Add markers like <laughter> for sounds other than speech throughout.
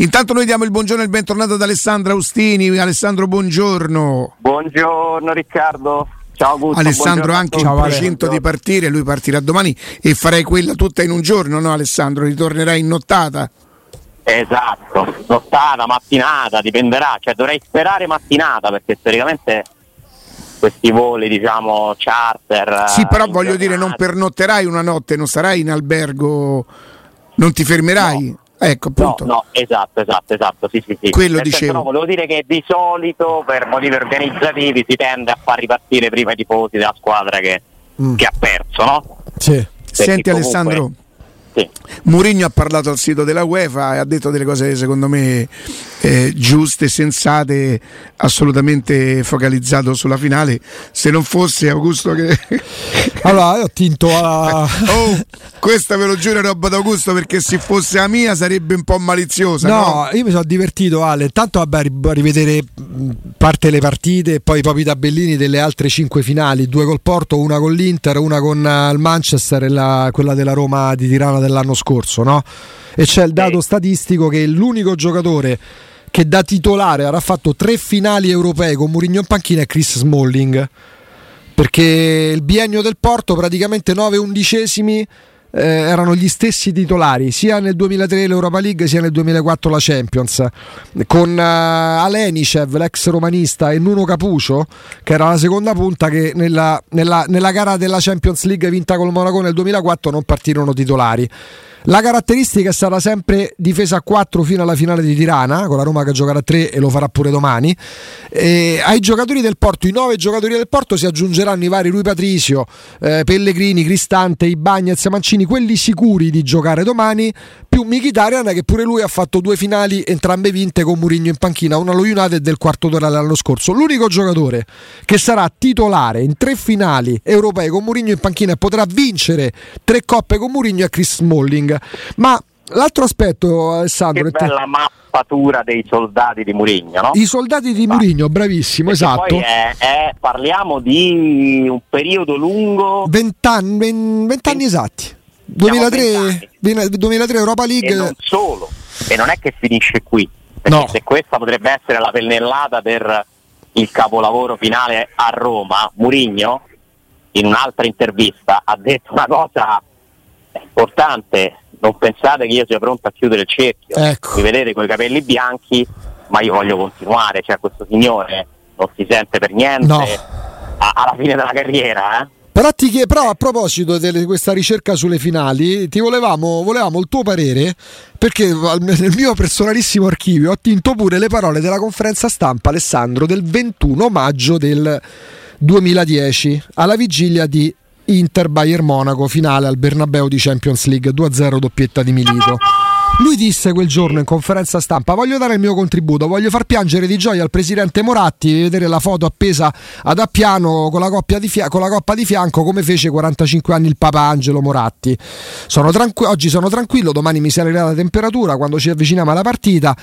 Intanto noi diamo il buongiorno e il bentornato ad Alessandro Austini. Alessandro, buongiorno. Buongiorno Riccardo. Ciao Augusto, Alessandro anche in Ciao, procinto di partire, lui partirà domani e farei quella tutta in un giorno, no Alessandro? Ritornerai in nottata? Esatto, nottata, mattinata, dipenderà, cioè dovrei sperare mattinata perché storicamente questi voli diciamo charter Sì, però in voglio dire, non giornata- pernotterai una notte, non sarai in albergo, non ti fermerai? Ecco, No, appunto. no, esatto, esatto, esatto, sì, sì, sì. Quello Nel senso, dicevo. no, volevo dire che di solito per motivi organizzativi si tende a far ripartire prima i tifosi della squadra che, Mm. che ha perso, no? Sì. Senti comunque- Alessandro, Sì. Mourinho ha parlato al sito della UEFA e ha detto delle cose secondo me eh, giuste, sensate, assolutamente focalizzato sulla finale. Se non fosse Augusto che... <laughs> Allora, io ho tinto a. <laughs> Oh, questa ve lo giuro è roba d'Augusto perché se fosse la mia sarebbe un po' maliziosa. No, No, io mi sono divertito Ale. Tanto vabbè, ri- rivedere parte delle partite e poi proprio i tabellini delle altre cinque finali, due col Porto, una con l'Inter, una con eh, il Manchester e la- quella della Roma di Tirana dell'anno scorso, no? E c'è il dato statistico che l'unico giocatore che da titolare avrà fatto tre finali europee con Mourinho in panchina è Chris Smalling. Perché il biennio del Porto praticamente 9 undicesimi eh, erano gli stessi titolari sia nel 2003 l'Europa League sia nel 2004 la Champions. Con eh, Alenicev l'ex romanista e Nuno Capucio che era la seconda punta che nella, nella- nella gara della Champions League vinta col Monaco nel 2004 non partirono titolari la caratteristica stata sempre difesa a 4 fino alla finale di Tirana, con la Roma che giocherà a 3 e lo farà pure domani. E ai giocatori del Porto, i 9 giocatori del Porto si aggiungeranno i vari Rui Patricio, eh, Pellegrini, Cristante, Ibagnez, Mancini, quelli sicuri di giocare domani, più Mkhitaryan che pure lui ha fatto due finali entrambe vinte con Mourinho in panchina, una allo United del quarto d'ora dell'anno scorso. L'unico giocatore che sarà titolare in tre finali europee con Mourinho in panchina e potrà vincere tre coppe con Mourinho è Chris Smalling. Ma l'altro aspetto, Alessandro, Che è te- bella mappatura dei soldati di Murigno, no? i soldati di Mourinho, bravissimo, Perché esatto. Poi è- è- parliamo di un periodo lungo Vent'anni, ven- vent'anni esatti. 2003, vent'anni. 2003 Europa e League. non solo. E non è che finisce qui. Perché No. se questa potrebbe essere la pennellata per il capolavoro finale a Roma, Murigno in un'altra intervista ha detto una cosa importante. Non pensate che io sia pronto a chiudere il cerchio. Ecco. Mi vedete con i capelli bianchi, ma io voglio continuare. Cioè, questo signore non si sente per niente No. alla fine della carriera. Eh? Però, ti chie- però a proposito di questa ricerca sulle finali, ti volevamo, volevamo il tuo parere perché nel mio personalissimo archivio ho tinto pure le parole della conferenza stampa Alessandro del 21 maggio del 2010 alla vigilia di Inter Bayern Monaco finale al Bernabeu di Champions League 2-0 doppietta di Milito. Lui disse quel giorno in conferenza stampa: Voglio dare il mio contributo, voglio far piangere di gioia il presidente Moratti, vedere la foto appesa ad Appiano con la, di fia- con la coppa di fianco, come fece 45 anni il Papa Angelo Moratti. Sono tranqu- oggi sono tranquillo, domani mi salirà la temperatura quando ci avviciniamo alla partita.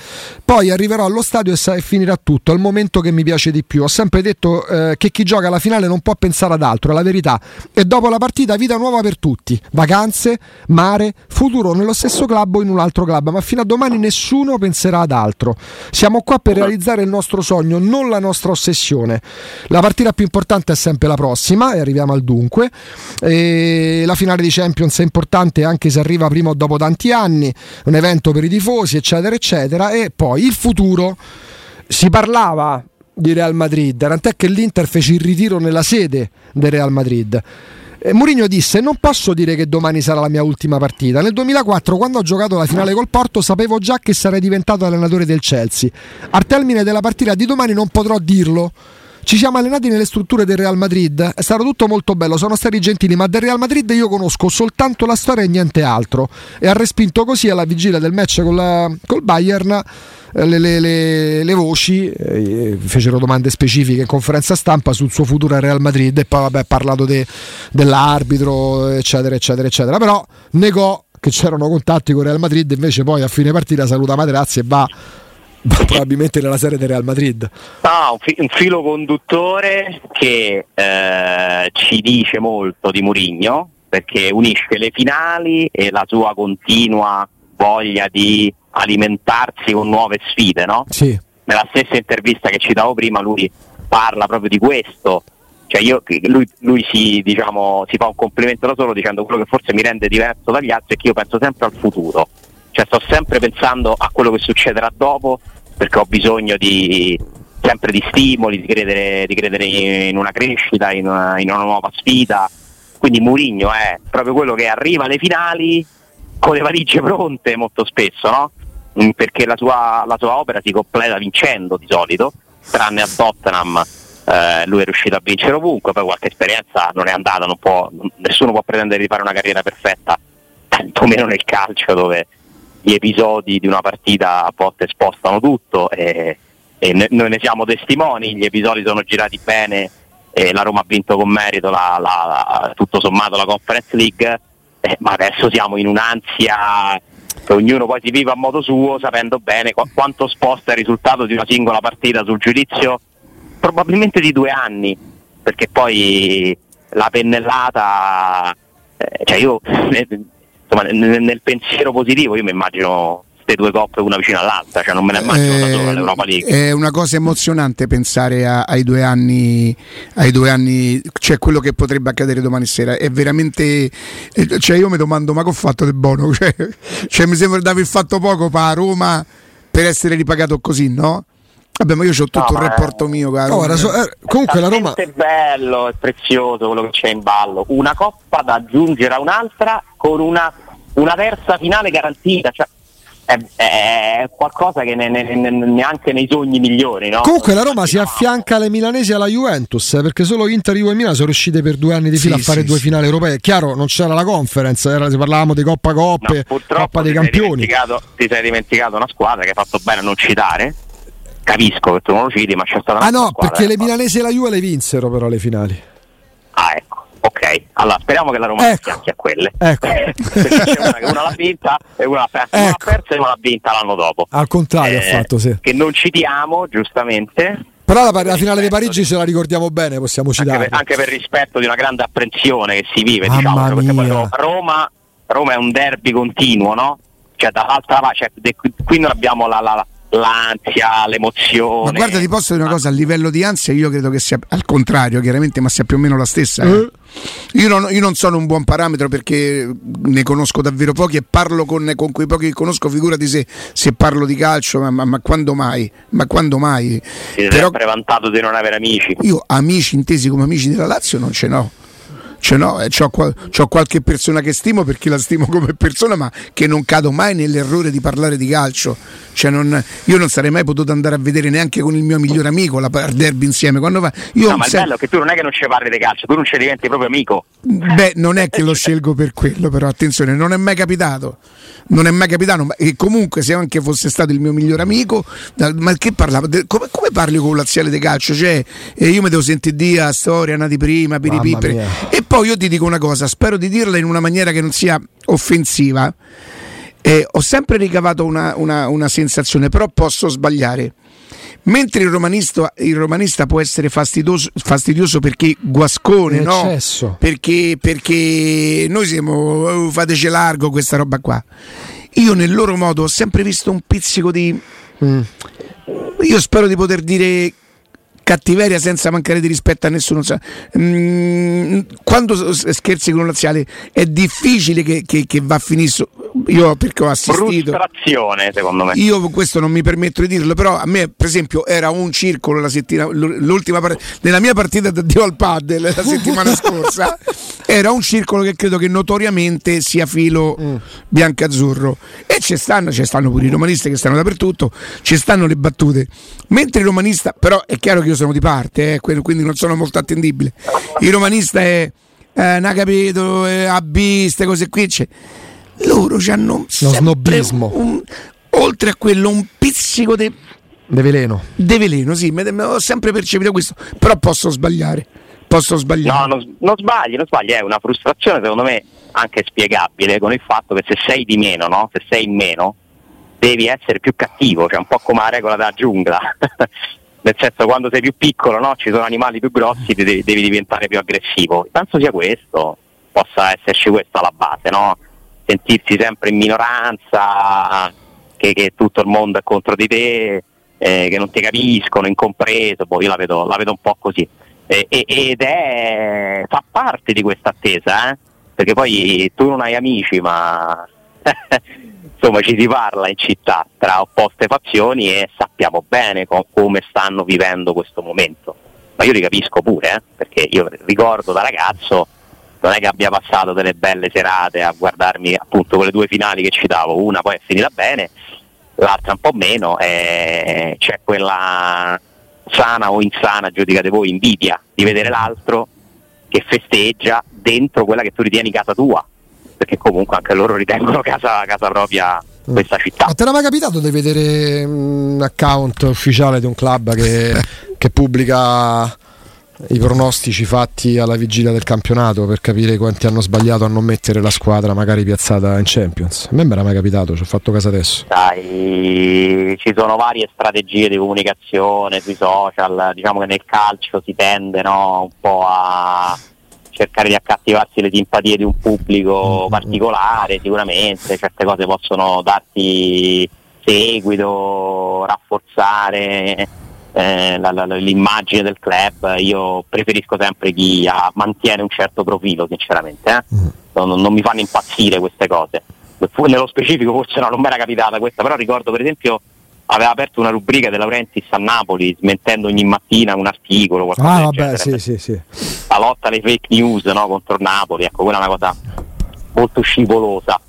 Poi arriverò allo stadio e, sa- e finirà tutto. È il momento che mi piace di più. Ho sempre detto eh, che chi gioca alla finale non può pensare ad altro, è la verità. E dopo la partita, vita nuova per tutti: vacanze, mare, futuro nello stesso club o in un altro altro club, ma fino a domani nessuno penserà ad altro. Siamo qua per realizzare il nostro sogno, non la nostra ossessione. La partita più importante è sempre la prossima, e arriviamo al dunque. E la finale di Champions è importante anche se arriva prima o dopo tanti anni, un evento per i tifosi, eccetera, eccetera. E poi il futuro. Si parlava di Real Madrid, tant'è che l'Inter fece il ritiro nella sede del Real Madrid. E Mourinho disse: Non posso dire che domani sarà la mia ultima partita. Nel 2004, quando ho giocato la finale col Porto, sapevo già che sarei diventato allenatore del Chelsea. Al termine della partita di domani non potrò dirlo. Ci siamo allenati nelle strutture del Real Madrid, è stato tutto molto bello, sono stati gentili, ma del Real Madrid io conosco soltanto la storia e niente altro. E ha respinto così alla vigilia del match con la, col Bayern eh, le, le, le, le voci, eh, fecero domande specifiche in conferenza stampa sul suo futuro al Real Madrid e poi vabbè ha parlato de, dell'arbitro, eccetera, eccetera, eccetera. Però negò che c'erano contatti con Real Madrid, invece poi a fine partita saluta Materazzi e va probabilmente nella serie del Real Madrid. Ah, un, fi- un, filo conduttore che eh, ci dice molto di Murigno perché unisce le finali e la sua continua voglia di alimentarsi con nuove sfide, no? Sì. Nella stessa intervista che citavo prima lui parla proprio di questo, cioè io, lui, lui si, diciamo, si, fa un complimento da solo dicendo quello che forse mi rende diverso dagli altri è che io penso sempre al futuro, cioè sto sempre pensando a quello che succederà dopo perché ho bisogno di, sempre di stimoli, di credere, di credere in una crescita, in una, in una nuova sfida. Quindi Murigno è proprio quello che arriva alle finali con le valigie pronte molto spesso, no? Perché la sua, la sua, opera si completa vincendo di solito, tranne a Tottenham eh, lui è riuscito a vincere ovunque, poi qualche esperienza non è andata, non può, nessuno può pretendere di fare una carriera perfetta, tantomeno nel calcio dove gli episodi di una partita a volte spostano tutto e, e ne, noi ne siamo testimoni, gli episodi sono girati bene la Roma ha vinto con merito la, la, la, tutto sommato la Conference League, eh, ma adesso siamo in un'ansia ognuno poi si vive a modo suo sapendo bene qu- quanto sposta il risultato di una singola partita sul giudizio probabilmente di due anni perché poi la pennellata eh, cioè io insomma, nel, nel, pensiero positivo io mi immagino queste due coppe una vicino all'altra, cioè non me ne immagino eh, da solo l'Europa League. È una cosa emozionante pensare a, ai, due anni, ai due anni, cioè quello che potrebbe accadere domani sera. È veramente, eh, cioè io mi domando, ma che ho fatto del buono? <laughs> Cioè, cioè mi sembra di aver fatto poco per Roma per essere ripagato così, no? Vabbè, ma io ho tutto no, il rapporto è... mio, caro. Oh, so, eh, comunque la Roma è bello, è prezioso quello che c'è in ballo. Una coppa da aggiungere a un'altra con una, una terza finale garantita. Cioè, è, è, qualcosa che ne, ne, ne, neanche nei sogni migliori. No? Comunque la Roma si affianca alle milanesi alla Juventus eh, perché solo Inter, Juve e Milan sono riuscite per due anni di fila sì, a fare sì, due sì. finali europee. Chiaro, non c'era la conference, era, parlavamo di Coppa Coppe, no, Coppa dei Campioni. Ti sei dimenticato una squadra che hai fatto bene a non citare. Capisco che tu non lo citi, ma c'è stata una Ah no, perché le milanesi e la Juve le vinsero però le finali. Ah, ecco. Ok, allora speriamo che la Roma ecco. si a quelle. Ecco. <laughs> una, una l'ha vinta e una l'ha persa, ecco. una persa e una l'ha vinta l'anno dopo. Al contrario eh, ha fatto, sì. Che non citiamo, giustamente. Però la, la finale di Parigi ce la ricordiamo bene, possiamo citare. Anche per, anche per rispetto di una grande apprensione che si vive, Mamma diciamo. Roma, Roma, è un derby continuo, no? Cioè dall'altra parte, cioè, qui non abbiamo la, la l'ansia, l'emozione. Ma guarda, ti posso dire una cosa, a livello di ansia io credo che sia al contrario, chiaramente, ma sia più o meno la stessa. Eh? Eh. Io, non, io, non, sono un buon parametro perché ne conosco davvero pochi e parlo con, con quei pochi che conosco, figurati se, se parlo di calcio, ma, ma, ma, quando mai? Ma quando mai? Ti sei sempre vantato di non avere amici. Io amici intesi come amici della Lazio non ce n'ho cioè, no, eh, c'ho, c'ho, qualche persona che stimo perché la stimo come persona, ma che non cado mai nell'errore di parlare di calcio. Cioè, non, io non sarei mai potuto andare a vedere neanche con il mio migliore amico la derby insieme. Quando va, io no, ma il bello è che tu non è che non ci parli di calcio, tu non ci diventi proprio amico. Beh, non è che lo scelgo per quello, però attenzione, non è mai capitato. Non è mai capitato, e comunque se anche fosse stato il mio migliore amico, ma che parlava? Come, come parli con l'aziale di calcio? Cioè, eh, io mi devo sentire dire storia nati prima, piripipere. E poi io ti dico una cosa, spero di dirla in una maniera che non sia offensiva. Eh, ho sempre ricavato una, una, una sensazione, però posso sbagliare. Mentre il romanista, il romanista, può essere fastidioso, fastidioso perché guascone, no? Perché, perché, noi siamo, oh, fateci largo questa roba qua. io nel loro modo ho sempre visto un pizzico di... Mm. Io spero di poter dire cattiveria senza mancare di rispetto a nessuno. Mm, quando scherzi con un laziale è difficile che, che, che va a finire. Io perché ho assistito. Frustrazione, secondo me. Io questo non mi permetto di dirlo, però a me, per esempio, era un circolo la settimana, l'ultima part- nella mia partita da Dio al Paddle la settimana <laughs> scorsa, era un circolo che credo che notoriamente sia filo mm. bianco-azzurro. E ci stanno, ci stanno pure i romanisti che stanno dappertutto, ci stanno le battute. Mentre il romanista, però è chiaro che io sono di parte, eh, quindi non sono molto attendibile. Il romanista è, eh, non capito, è AB, queste cose qui. C'è. Loro hanno lo snobismo. Un, oltre a quello un pizzico di De veleno. De veleno, sì, me, me, ho sempre percepito questo, però posso sbagliare. Posso sbagliare. No, non, non, sbagli, non sbagli, è una frustrazione secondo me anche spiegabile con il fatto che se sei di meno, no? se sei in meno, devi essere più cattivo, cioè un po' come la regola della giungla. <laughs> nel senso quando sei più piccolo no? ci sono animali più grossi devi, devi, diventare più aggressivo penso sia questo possa esserci questa la base no? Sentirsi sempre in minoranza che, che, tutto il mondo è contro di te eh, che non ti capiscono incompreso boh, io la vedo, la vedo un po' così eh, ed è fa parte di questa attesa eh? perché poi tu non hai amici ma <laughs> insomma ci si parla in città tra opposte fazioni e sappiamo bene com- come stanno vivendo questo momento. Ma io li capisco pure, eh? perché io ricordo da ragazzo non è che abbia passato delle belle serate a guardarmi appunto quelle due finali che citavo, una poi è finita bene, l'altra un po' meno, c'è quella sana o insana, giudicate voi, invidia di vedere l'altro che festeggia dentro quella che tu ritieni casa tua perché comunque anche loro ritengono casa, casa propria mm. questa città. Ma te mai capitato di vedere un account ufficiale di un club che, <laughs> che pubblica i pronostici fatti alla vigilia del campionato per capire quanti hanno sbagliato a non mettere la squadra magari piazzata in Champions. A me mi era mai capitato, ci ho fatto caso adesso. Dai, ci sono varie strategie di comunicazione sui social, diciamo che nel calcio si tende no, un po' a cercare di accattivarsi le simpatie di un pubblico mm-hmm. particolare, sicuramente certe cose possono darti seguito, rafforzare eh, la, la, l'immagine del club. Io preferisco sempre chi ha, mantiene un certo profilo, sinceramente. Eh? Mm. Non, non, mi fanno impazzire queste cose. Nello specifico forse no, non mi era capitata questa, però ricordo per esempio aveva aperto una rubrica De Laurentiis a Napoli smentendo ogni mattina un articolo qualcosa ah vabbè sì, sì, sì. la lotta alle fake news no, contro Napoli ecco quella è una cosa molto scivolosa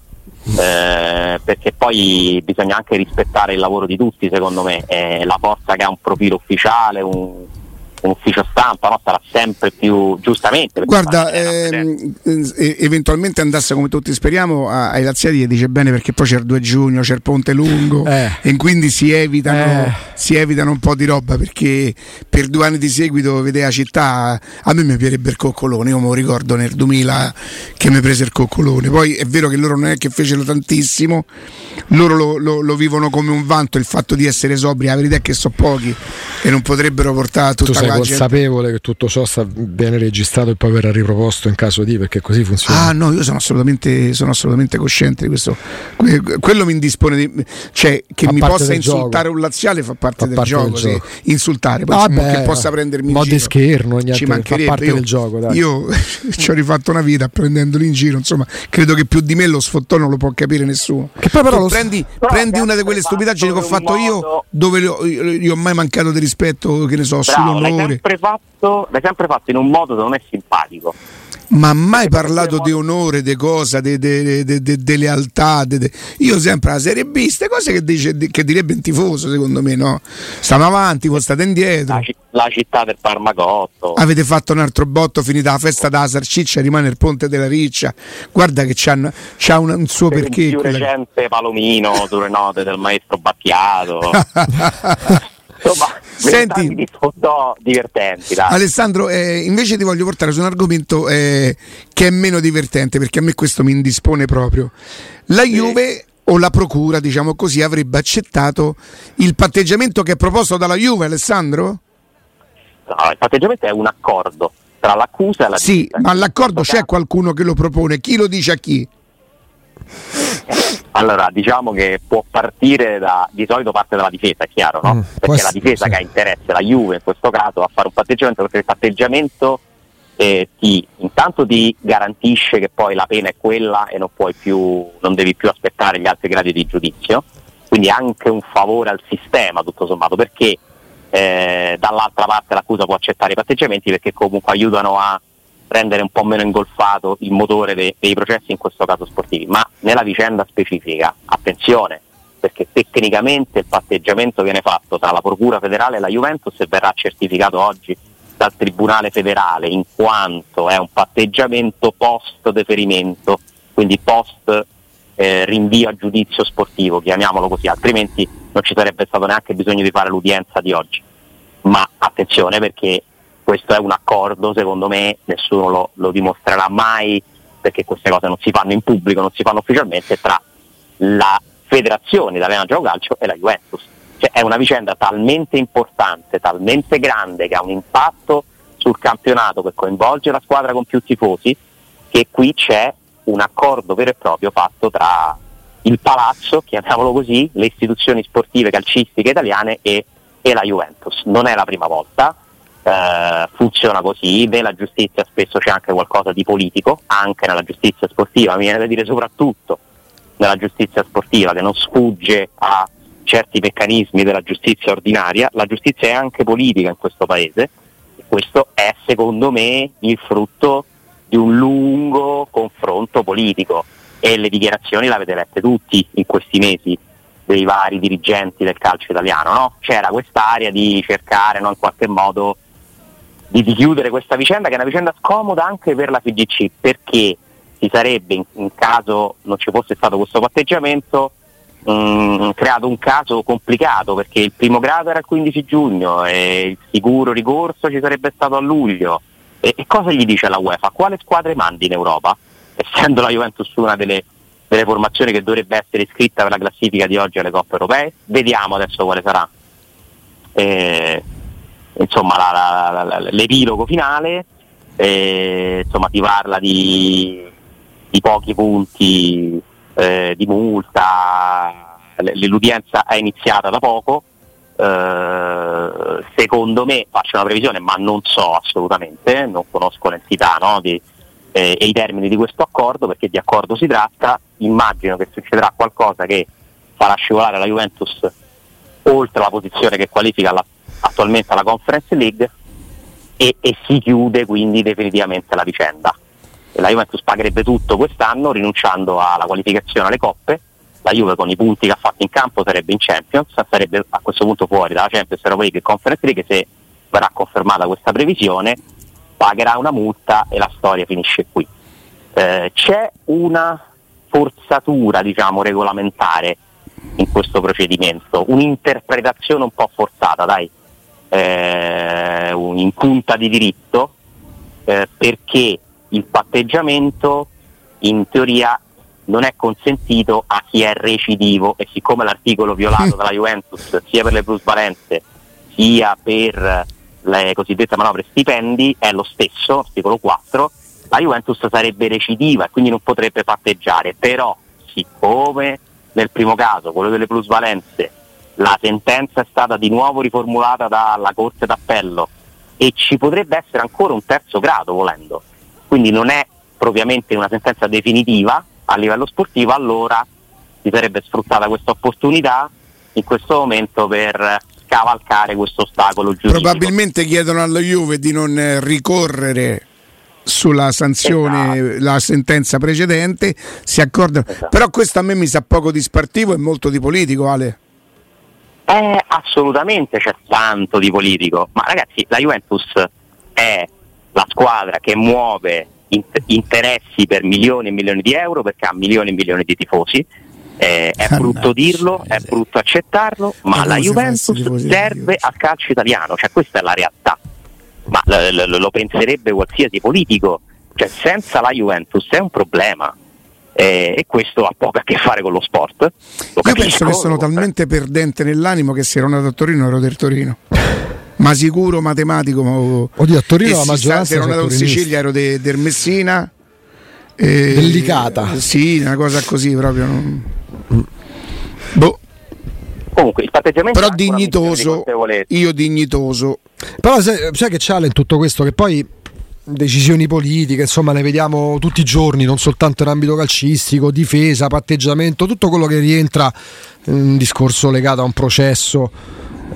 eh, perché poi bisogna anche rispettare il lavoro di tutti secondo me. Eh, la forza che ha un profilo ufficiale un, un ufficio stampa no? sarà sempre più giustamente. Guarda, ehm, eh, eventualmente andasse come tutti speriamo ai Laziati dice bene perché poi c'è il 2 giugno, c'è il ponte lungo eh. e quindi si evitano, eh. si evitano, un po' di roba perché per due anni di seguito vedere la città a me mi piacerebbe il coccolone, io me lo ricordo nel 2000 che mi prese il coccolone, poi è vero che loro non è che fecero tantissimo, loro lo, lo, lo vivono come un vanto il fatto di essere sobri, la verità è che sono pochi e non potrebbero portare tutta sei consapevole che tutto ciò sta, viene registrato e poi verrà riproposto in caso di perché così funziona. Ah no, io sono assolutamente, sono assolutamente cosciente di questo. Quello mi indispone di, cioè che fa mi possa insultare gioco. un laziale fa parte, fa del, parte gioco, del, gioco, sì. insultare, poi ah, beh, che possa prendermi in giro. scherno, niente. Fa parte io, del gioco, dai. Io <laughs> ci ho rifatto una vita prendendoli in giro, insomma, credo che più di me lo sfottò non lo può capire nessuno. Che poi però prendi, però prendi una di quelle stupidaggini che ho fatto io dove io ho mai mancato di rispetto, che ne so, sull'onore sempre fatto, l'hai sempre fatto in un modo che non è simpatico. Ma mai parlato di onore, di cosa, di lealtà. De, io sempre la Serie B, queste cose che, dice, che, direbbe un tifoso, secondo me, no? Stiamo avanti, voi state indietro. La, la, città del Parmacotto. Avete fatto un altro botto, finita la festa della Sarciccia, rimane il ponte della Riccia. Guarda che c'ha, c'ha un, un, suo per perché. Il più recente Palomino sulle note del maestro Bacchiato. <laughs> <laughs> Insomma, Senti, divertenti. Dai. Alessandro, eh, invece ti voglio portare su un argomento eh, che è meno divertente perché a me questo mi indispone proprio. La sì. Juve o la procura, diciamo così, avrebbe accettato il patteggiamento che è proposto dalla Juve, Alessandro? No, il patteggiamento è un accordo tra l'accusa e la Sì, ma all'accordo c'è qualcuno che lo propone, chi lo dice a chi? Allora, diciamo che può partire da, di solito parte dalla difesa, è chiaro, no? Mm, perché la difesa sì. che ha interesse, la Juve in questo caso, a fare un patteggiamento, perché il patteggiamento eh, ti, intanto ti garantisce che poi la pena è quella e non, puoi più, non devi più aspettare gli altri gradi di giudizio, quindi è anche un favore al sistema tutto sommato, perché eh, dall'altra parte l'accusa può accettare i patteggiamenti perché comunque aiutano a rendere un po' meno ingolfato il motore dei, dei processi, in questo caso sportivi. Ma nella vicenda specifica, attenzione, perché tecnicamente il patteggiamento viene fatto tra la Procura federale e la Juventus e verrà certificato oggi dal Tribunale federale, in quanto è un patteggiamento post deferimento, quindi post eh, rinvio a giudizio sportivo, chiamiamolo così, altrimenti non ci sarebbe stato neanche bisogno di fare l'udienza di oggi. Ma attenzione perché questo è un accordo, secondo me nessuno lo, lo dimostrerà mai, perché queste cose non si fanno in pubblico, non si fanno ufficialmente, tra la federazione italiana gioco calcio e la Juventus. Cioè, è una vicenda talmente importante, talmente grande, che ha un impatto sul campionato che coinvolge la squadra con più tifosi, che qui c'è un accordo vero e proprio fatto tra il palazzo, chiamiamolo così, le istituzioni sportive calcistiche italiane e, e la Juventus. Non è la prima volta, eh, funziona così, nella giustizia spesso c'è anche qualcosa di politico, anche nella giustizia sportiva, mi viene da dire soprattutto nella giustizia sportiva che non sfugge a certi meccanismi della giustizia ordinaria, la giustizia è anche politica in questo paese e questo è secondo me il frutto di un lungo confronto politico e le dichiarazioni le avete lette tutti in questi mesi dei vari dirigenti del calcio italiano, no? c'era quest'area di cercare no, in qualche modo di, di, chiudere questa vicenda che è una vicenda scomoda anche per la FIGC perché si sarebbe in, in caso non ci fosse stato questo patteggiamento mh, creato un caso complicato perché il primo grado era il 15 giugno e il sicuro ricorso ci sarebbe stato a luglio e, e cosa gli dice la UEFA? Quale squadre mandi in Europa? Essendo la Juventus una delle, delle formazioni che dovrebbe essere iscritta per la classifica di oggi alle coppe europee, vediamo adesso quale sarà eh, insomma, la, la, la, l'epilogo finale, eh, insomma, si parla di, di pochi punti eh, di multa, l'udienza è iniziata da poco, eh, secondo me faccio una previsione ma non so assolutamente, non conosco l'entità no, di, eh, e i termini di questo accordo perché di accordo si tratta, immagino che succederà qualcosa che farà scivolare la Juventus oltre la posizione che qualifica la, attualmente alla Conference League e, e si chiude quindi definitivamente la vicenda. La Juventus pagherebbe tutto quest'anno rinunciando alla qualificazione alle coppe, la Juve con i punti che ha fatto in campo sarebbe in Champions, sarebbe a questo punto fuori dalla Champions Europa League e Conference League se verrà confermata questa previsione pagherà una multa e la storia finisce qui. Eh, c'è una forzatura diciamo regolamentare in questo procedimento, un'interpretazione un po' forzata, dai, eh, in punta di diritto, eh, perché il patteggiamento in teoria non è consentito a chi è recidivo e siccome l'articolo violato dalla Juventus sia per le plusvalenze sia per le cosiddette manovre stipendi è lo stesso, articolo 4, la Juventus sarebbe recidiva e quindi non potrebbe patteggiare, però siccome nel primo caso, quello delle plusvalenze, la sentenza è stata di nuovo riformulata dalla Corte d'Appello e ci potrebbe essere ancora un terzo grado volendo, quindi non è propriamente una sentenza definitiva a livello sportivo, allora si sarebbe sfruttata questa opportunità in questo momento per cavalcare questo ostacolo giuridico. Probabilmente chiedono alla Juve di non ricorrere sulla sanzione, esatto. la sentenza precedente, si accordano. Esatto. Però questo a me mi sa poco di sportivo e molto di politico, Ale. Eh, assolutamente c'è tanto di politico, ma ragazzi la Juventus è la squadra che muove interessi per milioni e milioni di euro perché ha milioni e milioni di tifosi. Eh, è brutto dirlo, è brutto accettarlo, ma la Juventus serve al calcio italiano, cioè questa è la realtà. Ma l- l- lo penserebbe qualsiasi politico, cioè senza la Juventus è un problema. Eh, e questo ha poco a che fare con lo sport. Lo Io capisco, penso che sono talmente perdente nell'animo che se ero nato a Torino ero del Torino ma sicuro matematico. Oddio, a Torino la maggioranza se ero nato in Sicilia ero de, del Messina eh, Delicata. Sì, una cosa così proprio. non- Boh, Comunque il patteggiamento però di dignitoso. colpevolezza. Io dignitoso. Però sai, sai che c'ha in tutto questo? Che poi decisioni politiche, insomma, ne vediamo tutti i giorni, non soltanto in ambito calcistico, difesa, patteggiamento, tutto quello che rientra in un discorso legato a un processo.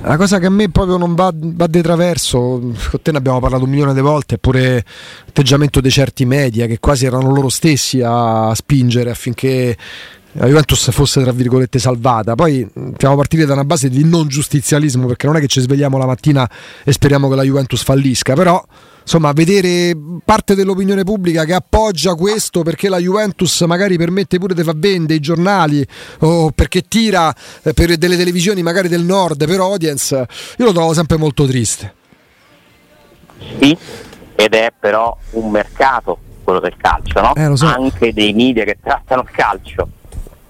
La cosa che a me proprio non va, va di traverso, con te ne abbiamo parlato un milione di volte, è pure l'atteggiamento di certi media che quasi erano loro stessi a spingere affinché la Juventus fosse tra virgolette salvata. Poi mh, siamo partiti da una base di non giustizialismo perché non è che ci svegliamo la mattina e speriamo che la Juventus fallisca, però insomma vedere parte dell'opinione pubblica che appoggia questo perché la Juventus magari permette pure di far vendere i giornali o perché tira eh, per delle televisioni magari del nord per audience, io lo trovo sempre molto triste. Sì, ed è però un mercato quello del calcio, no? Eh, so. Anche dei media che trattano il calcio.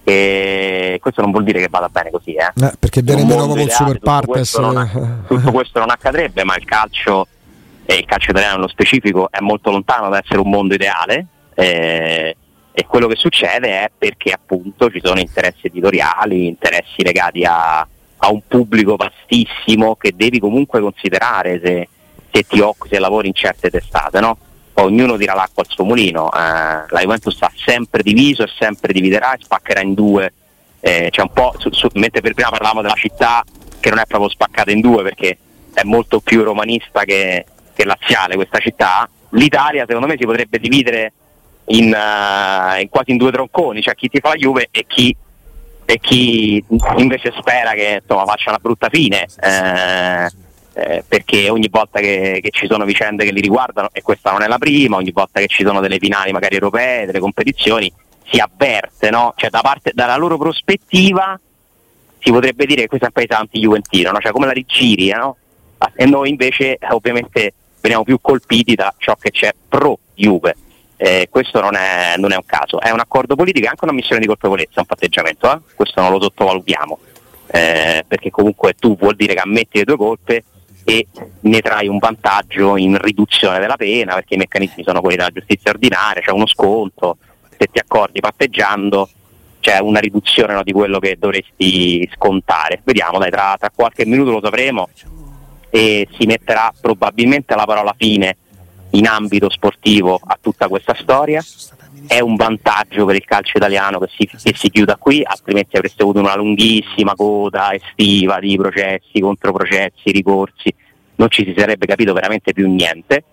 E questo non vuol dire che vada bene così, eh. Eh, perché viene In un super tutto non ha- tutto questo non accadrebbe, ma il calcio, e il calcio italiano nello specifico, è molto lontano da essere un mondo ideale. eh, e quello che succede è perché appunto ci sono interessi editoriali, interessi legati a, a un pubblico vastissimo che devi comunque considerare se, se ti occupi, se lavori in certe testate, no? Poi ognuno tira l'acqua al suo mulino, eh, la Juventus sta sempre diviso e sempre dividerà e spaccherà in due. Eh, po', su- su- mentre per prima parlavamo della città che non è proprio spaccata in due perché è molto più romanista che, che laziale questa città, l'Italia secondo me si potrebbe dividere in, eh, in quasi in due tronconi, cioè chi ti fa la Juve e chi, e chi invece spera che insomma, faccia una brutta fine. eh, eh, perché ogni volta che, che ci sono vicende che li riguardano, e questa non è la prima, ogni volta che ci sono delle finali magari europee, delle competizioni, si avverte, no? Cioè da parte, dalla loro prospettiva si potrebbe dire che questo è un paese anti-juventino, no? cioè come la rigiri, no? E noi invece eh, ovviamente veniamo più colpiti da ciò che c'è pro-Juve. Eh, questo non è, non è un caso, è un accordo politico, è anche una missione di colpevolezza, un patteggiamento, eh? questo non lo sottovalutiamo, eh, perché comunque tu vuol dire che ammetti le tue colpe e ne trai un vantaggio in riduzione della pena, perché i meccanismi sono quelli della giustizia ordinaria, c'è uno sconto, se ti accordi patteggiando c'è una riduzione no, di quello che dovresti scontare. Vediamo, dai, tra, tra qualche minuto lo sapremo e si metterà probabilmente la parola fine in ambito sportivo a tutta questa storia. È un vantaggio per il calcio italiano che si, che si chiuda qui, altrimenti avreste avuto una lunghissima coda estiva di processi, controprocessi, ricorsi, non ci si sarebbe capito veramente più niente.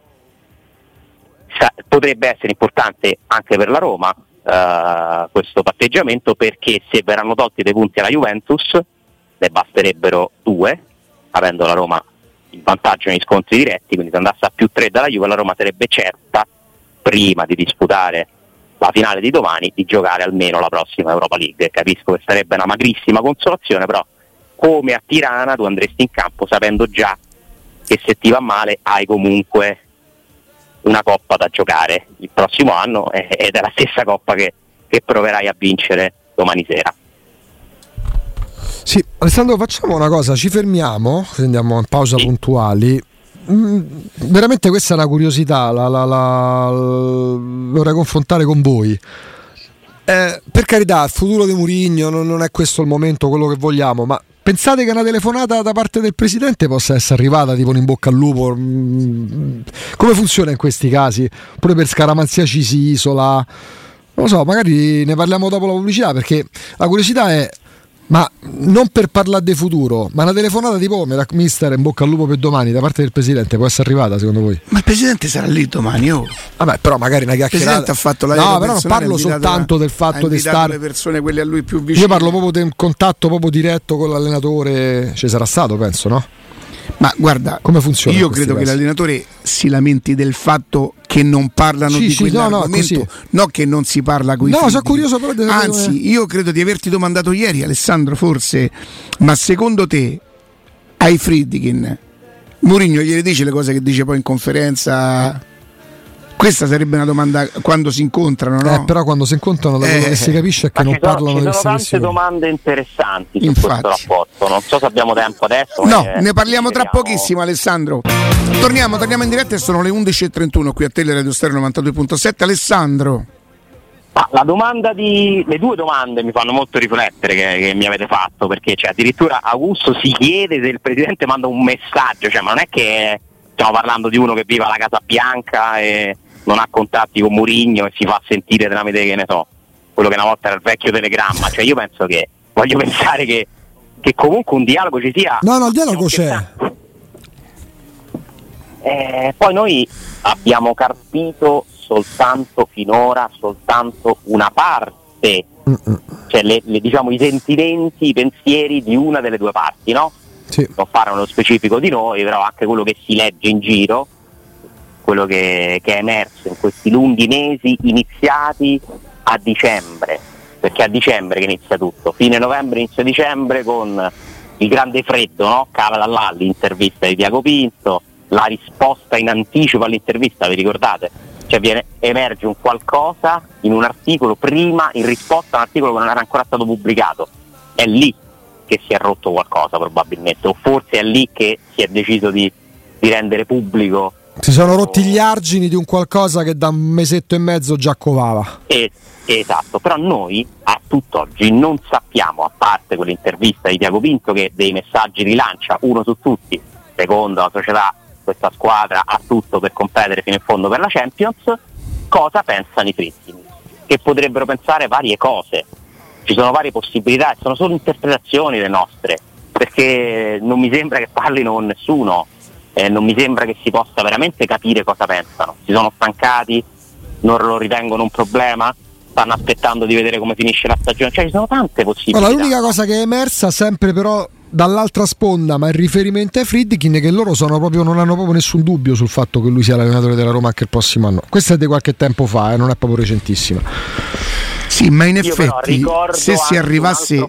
Sa- potrebbe essere importante anche per la Roma eh, questo patteggiamento perché se verranno tolti dei punti alla Juventus ne basterebbero due, avendo la Roma il vantaggio negli scontri diretti, quindi se andasse a più tre dalla Juve la Roma sarebbe certa, prima di disputare la finale di domani, di giocare almeno la prossima Europa League. Capisco che sarebbe una magrissima consolazione, però come a Tirana tu andresti in campo sapendo già che se ti va male hai comunque una coppa da giocare il prossimo anno <laughs> ed è la stessa coppa che, che proverai a vincere domani sera. Sì, Alessandro, facciamo una cosa, ci fermiamo, andiamo in pausa Sì. puntuali. Mm, veramente questa è una curiosità, la, la- la- vorrei confrontare con voi. Eh, per carità, il futuro di Murigno non, non è questo il momento, quello che vogliamo, ma pensate che una telefonata da parte del presidente possa essere arrivata tipo in bocca al lupo? Mm, come funziona in questi casi? Pure per scaramanzia ci si isola? Non lo so, magari ne parliamo dopo la pubblicità perché la curiosità è ma non per parlare di futuro, ma una telefonata tipo "Oh, mi rac- mister in bocca al lupo per domani da parte del presidente può essere arrivata secondo voi? Ma il presidente sarà lì domani, oh. Vabbè, però magari una Il chiacchierata. presidente ha fatto la No, però non parlo soltanto del fatto di stare le persone quelle a lui più vicine. Io parlo proprio del contatto proprio diretto con l'allenatore, ci sarà stato, penso, no? Ma guarda, Come funziona Io credo che casi? l'allenatore si lamenti del fatto che non parlano Sì, di sì, no, no, quell'argomento, così. no che non si parla qui. No, sono curioso però di- Anzi, io credo di averti domandato ieri, Alessandro, forse, ma secondo te ai Friedkin Mourinho gliele dice le cose che dice poi in conferenza? Questa sarebbe una domanda quando si incontrano, no? Eh, però quando si incontrano da quello Eh, che si capisce è che non ci sono, parlano ci delle sono tante domande interessanti su Infatti. questo rapporto, non so se abbiamo tempo adesso. No, eh, ne parliamo tra pochissimo Alessandro. Torniamo, torniamo in diretta e sono le 11.31 qui a Tele Radio Stereo 92.7. Alessandro, Ma la domanda di. le due domande mi fanno molto riflettere che, che mi avete fatto, perché cioè, addirittura Augusto si chiede se il presidente manda un messaggio, cioè, ma non è che stiamo parlando di uno che vive alla Casa Bianca e non ha contatti con Murigno e si fa sentire tramite che ne so, quello che una volta era il vecchio telegramma. Cioè io penso che voglio <laughs> pensare che, che comunque un dialogo ci sia. No, no, il dialogo c'è. Eh, poi noi abbiamo carpito soltanto finora soltanto una parte, cioè le, le, diciamo, i sentimenti, i pensieri di una delle due parti, no? Sì. Non fare uno specifico di noi, però anche quello che si legge in giro, quello che, che è emerso in questi lunghi mesi iniziati a dicembre, perché a dicembre che inizia tutto, fine novembre, inizio dicembre con il grande freddo, no? Cava là l'intervista di Diaco Pinto, la risposta in anticipo all'intervista, vi ricordate? Cioè viene, emerge un qualcosa in un articolo prima, in risposta a un articolo che non era ancora stato pubblicato. È lì che si è rotto qualcosa probabilmente, o forse è lì che si è deciso di, di rendere pubblico. Si sono rotti gli argini di un qualcosa che da un mesetto e mezzo già covava. Eh, esatto, però noi a tutt'oggi non sappiamo, a parte quell'intervista di Tiago Pinto che dei messaggi rilancia uno su tutti, secondo la società questa squadra ha tutto per competere fino in fondo per la Champions, cosa pensano i frittini? Che potrebbero pensare varie cose, ci sono varie possibilità, sono solo interpretazioni le nostre, perché non mi sembra che parlino con nessuno, eh, non mi sembra che si possa veramente capire cosa pensano, si sono stancati, non lo ritengono un problema, stanno aspettando di vedere come finisce la stagione, cioè ci sono tante possibilità. Allora, l'unica cosa che è emersa sempre però dall'altra sponda, ma il riferimento ai Friedkin che loro proprio, non hanno proprio nessun dubbio sul fatto che lui sia l'allenatore della Roma anche il prossimo anno. Questa è di qualche tempo fa, eh, non è proprio recentissima. Sì, ma in effetti se si arrivasse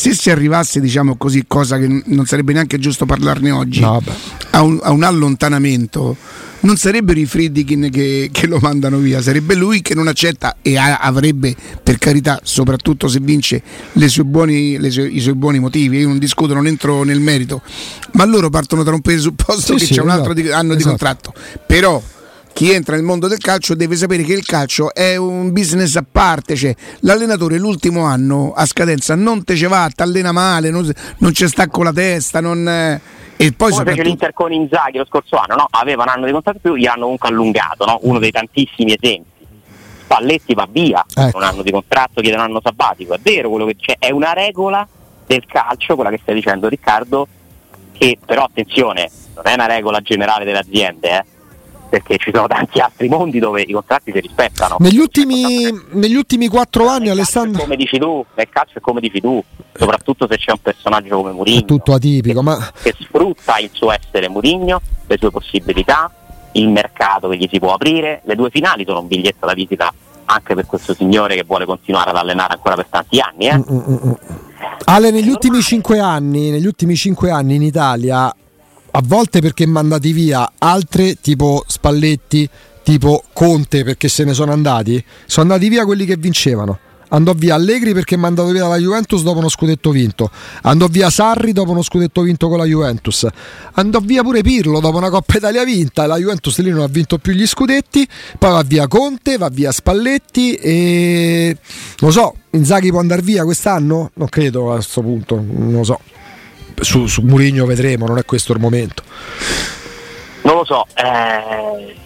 se si arrivasse, diciamo così, cosa che non sarebbe neanche giusto parlarne oggi, no, a, un, a un allontanamento non sarebbero i Friedkin che, che, lo mandano via, sarebbe lui che non accetta e ha, avrebbe, per carità, soprattutto se vince, sue buoni, sue, i suoi buoni motivi. Io non discuto, non entro nel merito, ma loro partono da un presupposto sì, che sì, c'è un altro esatto, di, anno esatto. di contratto. Però chi entra nel mondo del calcio deve sapere che il calcio è un business a parte, cioè l'allenatore l'ultimo anno a scadenza non te ce va, ti allena male, non, non ci sta con la testa, non... Eh, e poi Come soprattutto... fece l'Inter con Inzaghi lo scorso anno, no? aveva un anno di contratto più, gli hanno comunque allungato, no? uno dei tantissimi esempi. Spalletti va via, ecco. un anno di contratto, chiede un anno sabbatico, è vero quello che c'è, è una regola del calcio, quella che stai dicendo Riccardo, che però attenzione, non è una regola generale delle aziende, eh? Perché ci sono tanti altri mondi dove i contratti si rispettano. Negli ultimi, negli ultimi quattro anni, Alessandro. Come dici tu, nel calcio è come dici tu, soprattutto se c'è un personaggio come Mourinho. È tutto atipico, che, ma... che sfrutta il suo essere Mourinho, le sue possibilità, il mercato che gli si può aprire. Le due finali sono un biglietto da visita anche per questo signore che vuole continuare ad allenare ancora per tanti anni. Eh? Mm, mm, mm. Ale, negli ultimi cinque anni, negli ultimi cinque anni in Italia a volte perché mandati via, altre tipo Spalletti, tipo Conte perché se ne sono andati, sono andati via quelli che vincevano. Andò via Allegri perché è mandato via dalla Juventus dopo uno scudetto vinto. Andò via Sarri dopo uno scudetto vinto con la Juventus. Andò via pure Pirlo dopo una Coppa Italia vinta. La Juventus lì non ha vinto più gli scudetti. Poi va via Conte, va via Spalletti e lo so, Inzaghi può andare via quest'anno? Non credo a questo punto, non lo so su, su Murigno vedremo, non è questo il momento. Non lo so, eh,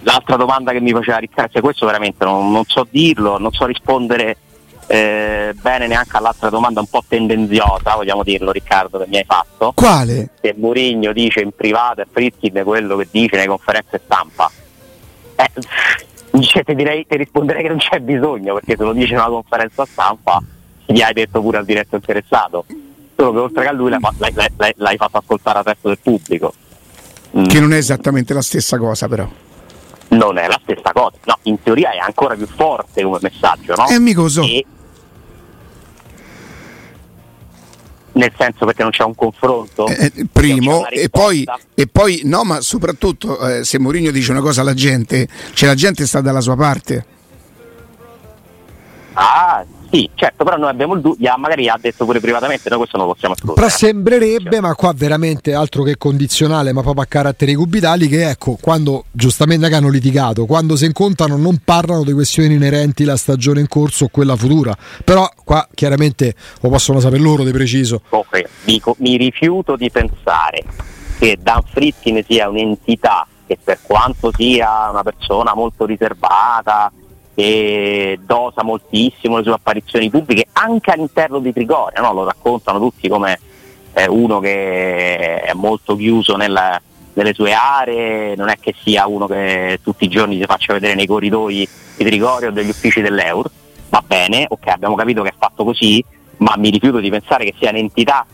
l'altra domanda che mi faceva Riccardo, cioè questo veramente non, non, so dirlo, non so rispondere eh, bene neanche all'altra domanda un po' tendenziosa, vogliamo dirlo Riccardo, che mi hai fatto. Quale? Che Murigno dice in privato a Fritkin quello che dice nelle conferenze stampa. Eh, cioè, ti, direi, ti risponderei che non c'è bisogno, perché se lo dice in una conferenza stampa gli hai detto pure al diretto interessato solo che oltre che a lui l'hai, l'hai, l'hai, l'hai fatto ascoltare al resto del pubblico. Mm. Che non è esattamente la stessa cosa però. Non è la stessa cosa, no, in teoria è ancora più forte come messaggio, no? È mica so. E... Nel senso perché non c'è un confronto. Eh, eh primo, e poi, e poi, no, ma soprattutto eh, se Mourinho dice una cosa alla gente, cioè la gente sta dalla sua parte. Ah, sì, certo, però noi abbiamo il dubbio, magari ha detto pure privatamente, noi questo non lo possiamo escludere. Però sembrerebbe, ma qua veramente altro che condizionale, ma proprio a caratteri cubitali, che ecco, quando giustamente che hanno litigato, quando si incontrano non parlano di questioni inerenti alla stagione in corso o quella futura. Però qua chiaramente lo possono sapere loro di preciso. Comunque, dico, mi rifiuto di pensare che Dan Fritkin sia un'entità che per quanto sia una persona molto riservata, che dosa moltissimo le sue apparizioni pubbliche anche all'interno di Trigoria, no? lo raccontano tutti come eh, uno che è molto chiuso nella, nelle sue aree, non è che sia uno che tutti i giorni si faccia vedere nei corridoi di Trigoria o degli uffici dell'Eur, va bene, ok abbiamo capito che è fatto così, ma mi rifiuto di pensare che sia un'entità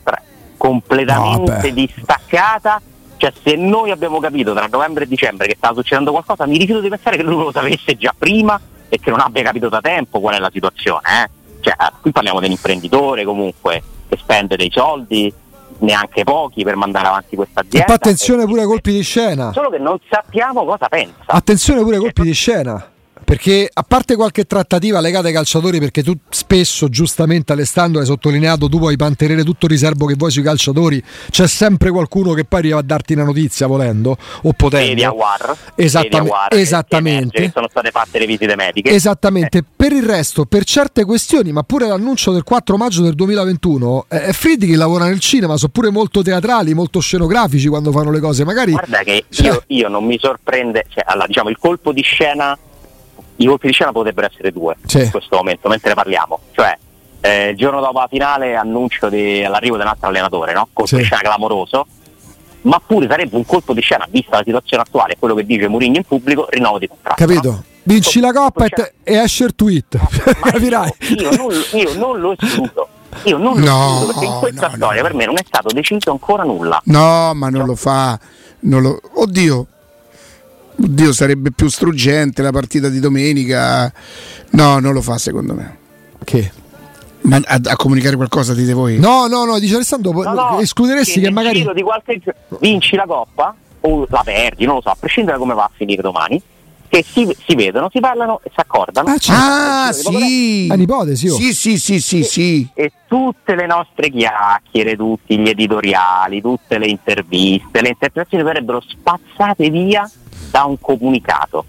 completamente no, distaccata. Cioè, se noi abbiamo capito tra novembre e dicembre che stava succedendo qualcosa, mi rifiuto di pensare che lui lo sapesse già prima e che non abbia capito da tempo qual è la situazione. Eh? Cioè, qui parliamo di un imprenditore comunque che spende dei soldi, neanche pochi, per mandare avanti questa azienda. E attenzione pure ai colpi di scena. Solo che non sappiamo cosa pensa. Attenzione pure ai colpi di scena. Perché a parte qualche trattativa legata ai calciatori, perché tu spesso, giustamente Alessandro hai sottolineato, tu puoi mantenere tutto il riservo che vuoi sui calciatori, c'è sempre qualcuno che poi arriva a darti una notizia volendo o potendo. Vedi a War. Esattamente. War, esattamente. sono state fatte le visite mediche. Esattamente. Eh. Per il resto, per certe questioni, ma pure l'annuncio del 4 maggio del 2021, eh, Friedrich lavora nel cinema, sono pure molto teatrali, molto scenografici quando fanno le cose. Magari... Guarda che cioè... io, io, non mi sorprende, cioè, allora, diciamo, il colpo di scena i colpi di scena potrebbero essere due sì. in questo momento, mentre ne parliamo. Cioè, eh, il giorno dopo la finale annuncio di, all'arrivo di un altro allenatore, no? colpo sì. di scena clamoroso, ma pure sarebbe un colpo di scena, vista la situazione attuale, quello che dice Mourinho in pubblico, rinnovo di contratto. Capito? No? Vinci la coppa e, e esce il tweet. io, <laughs> io, non, io non lo escludo. Io non lo no, escludo perché in questa no, storia no. per me non è stato deciso ancora nulla. No, ma non lo fa. Non lo... Oddio, Oddio, sarebbe più struggente la partita di domenica. No, non lo fa secondo me. Che? Ma a, a, comunicare qualcosa dite voi? No, no, no, dice Alessandro, no, no, escluderesti che, che magari... Di qualche... Vinci la coppa o la perdi, non lo so, a prescindere da come va a finire domani, che si, si vedono, si parlano e si accordano. Ah, certo. ah sì! A ipotesi, oh. sì, sì, sì, sì, e, sì. E tutte le nostre chiacchiere, tutti gli editoriali, tutte le interviste, le interpretazioni verrebbero spazzate via da un comunicato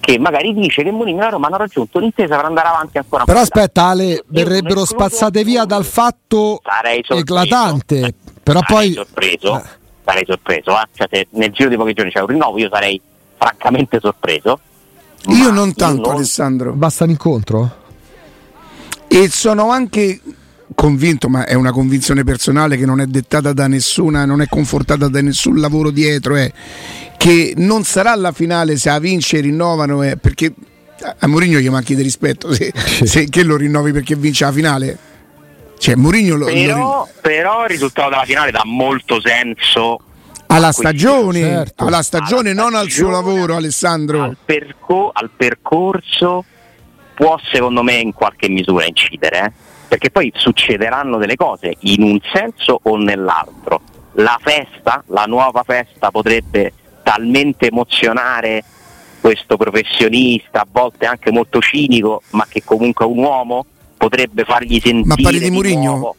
che magari dice che Mourinho e la Roma hanno raggiunto l'intesa per andare avanti ancora però aspetta Ale verrebbero spazzate via dal fatto eclatante però sarei poi sorpreso, eh. sarei sorpreso eh? cioè, se nel giro di pochi giorni c'è un rinnovo io sarei francamente sorpreso. Io non tanto io non... Alessandro. Basta un incontro? e sono anche convinto, ma è una convinzione personale che non è dettata da nessuna, non è confortata da nessun lavoro dietro, è che non sarà la finale se la vince e rinnovano, è perché a Mourinho gli manchi di rispetto se, se che lo rinnovi perché vince la finale. Cioè, Mourinho lo, però, lo... però il risultato della finale dà molto senso alla stagione, certo. alla stagione, alla non stagione, al suo lavoro, Alessandro. Al, perco- al, percorso può secondo me in qualche misura incidere. Eh? perché poi succederanno delle cose in un senso o nell'altro. La festa, la nuova festa potrebbe talmente emozionare questo professionista, a volte anche molto cinico, ma che comunque è un uomo, potrebbe fargli sentire. Ma parli di Murigno?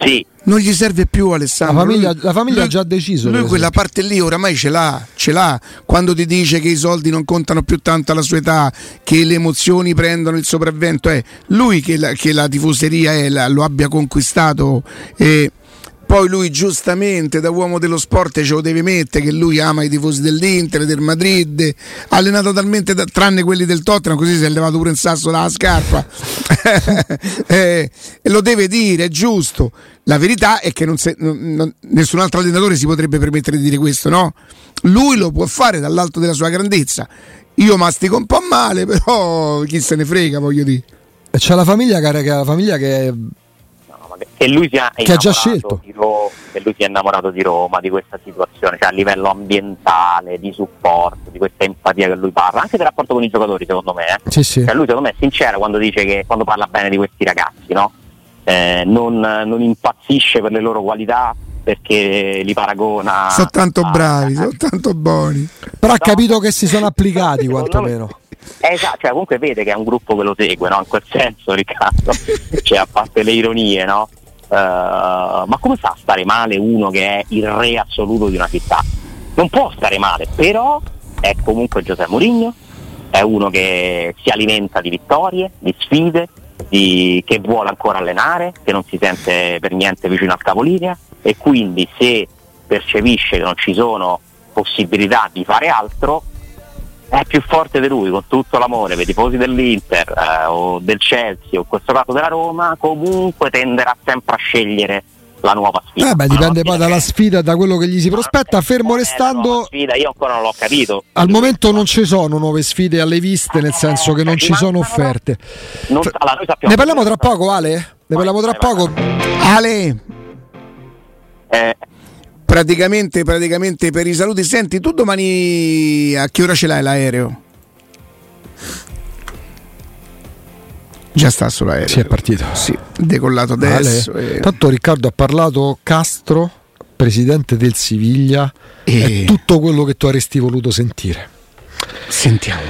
Sì. Non gli serve più Alessandro. La famiglia, la famiglia lui, ha già deciso. Lui quella parte lì oramai ce l'ha, ce l'ha. Quando ti dice che i soldi non contano più tanto alla sua età, che le emozioni prendono il sopravvento, è lui che la, che la tifoseria è, la, lo abbia conquistato. Eh, poi lui giustamente da uomo dello sport ce lo deve mettere che lui ama i tifosi dell'Inter, del Madrid, allenato talmente da, tranne quelli del Tottenham, così si è levato pure in sasso dalla scarpa. <laughs> eh, lo deve dire, è giusto. La verità è che non se, non, nessun altro allenatore si potrebbe permettere di dire questo, no? Lui lo può fare dall'alto della sua grandezza. Io mastico un po' male, <laughs> però chi se ne frega, voglio dire. C'è la famiglia, cara, che, la famiglia che che lui sia che ha già scelto Roma, che lui sia innamorato di Roma, di questa situazione, cioè a livello ambientale, di supporto, di questa empatia che lui parla, anche del rapporto con i giocatori, secondo me. Eh. Sì, sì. Cioè lui secondo me è sincero quando dice che quando parla bene di questi ragazzi, no? eh, non, non impazzisce per le loro qualità perché li paragona. Sono tanto bravi, sono tanto buoni. Però ha capito che si sono <laughs> applicati quantomeno. Esatto, cioè comunque vede che è un gruppo che lo segue, no? In quel senso, Riccardo. <laughs> cioè, a parte le ironie, no? Uh, ma come fa a stare male uno che è il re assoluto di una città? Non può stare male, però è comunque Giuseppe Mourinho, è uno che si alimenta di vittorie, di sfide, di, che vuole ancora allenare, che non si sente per niente vicino al capolinea e quindi se percepisce che non ci sono possibilità di fare altro, è più forte di lui, con tutto l'amore per i tifosi dell'Inter eh, o del Chelsea o in questo caso della Roma, comunque tenderà sempre a scegliere la nuova sfida. Eh beh, dipende poi dalla sfida, da quello che gli si prospetta, fermo restando... Sfida, io ancora non l'ho capito. Al momento non ci sono nuove sfide alle viste, nel senso che non ci sono offerte. Non, allora, ne parliamo tra poco, Ale? Ne parliamo tra poco? Ale! Eh, praticamente, praticamente per i saluti. Senti, tu domani a che ora ce l'hai l'aereo? Già sta sull'aereo. Si è partito. Sì, decollato adesso. E... Tanto Riccardo ha parlato Castro, presidente del Siviglia, e... è tutto quello che tu avresti voluto sentire. Sentiamo.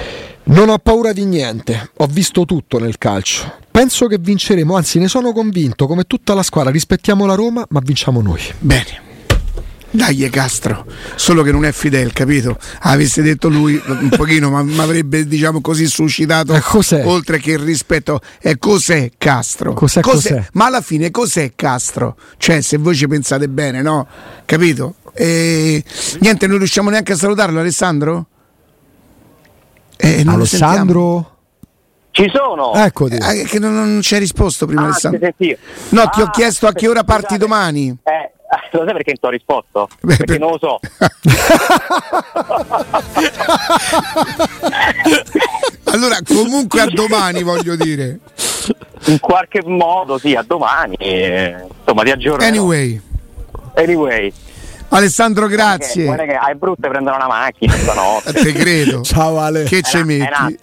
Non ho paura di niente, ho visto tutto nel calcio. Penso che vinceremo, anzi ne sono convinto, come tutta la squadra, rispettiamo la Roma, ma vinciamo noi. Bene. Dai Castro, solo che non è Fidel, capito? Avesse detto lui un pochino, ma mi avrebbe diciamo così suscitato eh, oltre che il rispetto. E cos'è Castro? Cos'è, cos'è? cos'è? Ma alla fine cos'è Castro? Cioè, se voi ci pensate bene, no? Capito? E... Niente, non riusciamo neanche a salutarlo, Alessandro? Eh, Alessandro? Ci sono. Eccoti. Eh, che non, non ci hai risposto prima, ah, Alessandro. No, ah, ti ho ah, chiesto a che ora parti domani. Eh, lo sai perché non ti ho risposto? <laughs> Beh, perché per... non lo so. <laughs> allora, comunque a domani voglio dire. In qualche modo, sì, a domani. Eh, insomma, ti aggiorno. Anyway. Anyway. Alessandro, grazie. Guarda che, guarda che hai brutto prendere una macchina stanotte. Te credo. Ciao Ale. Che ci metti?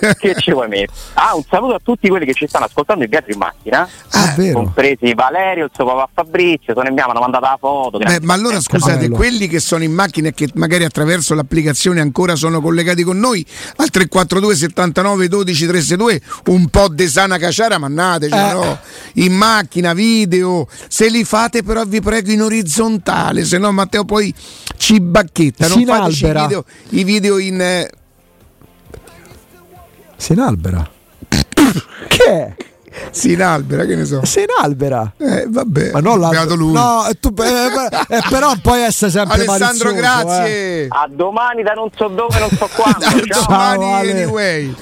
<laughs> che ci vuoi mettere? Ah, un saluto a tutti quelli che ci stanno ascoltando in viaggio in macchina, ah, compresi Valerio, il suo papà Fabrizio, sono in via, mi hanno mandato la foto. Beh, ma allora scusate, bello. quelli che sono in macchina e che magari attraverso l'applicazione ancora sono collegati con noi al 342 79 12 362, un po' di sana caciara, mannateci, eh. no? In macchina, video, se li fate però vi prego in orizzontale, se no Matteo poi ci bacchetta, non fateci i video, i video in... Eh, si inalbera. <coughs> che è? Si inalbera, che ne so. Si inalbera. Eh, vabbè. Ma non l'ha lui. No, tu, eh, eh, però poi essere sempre Alessandro, malizioso, grazie. A domani da non so dove, non so quando. <laughs> a domani, anyway.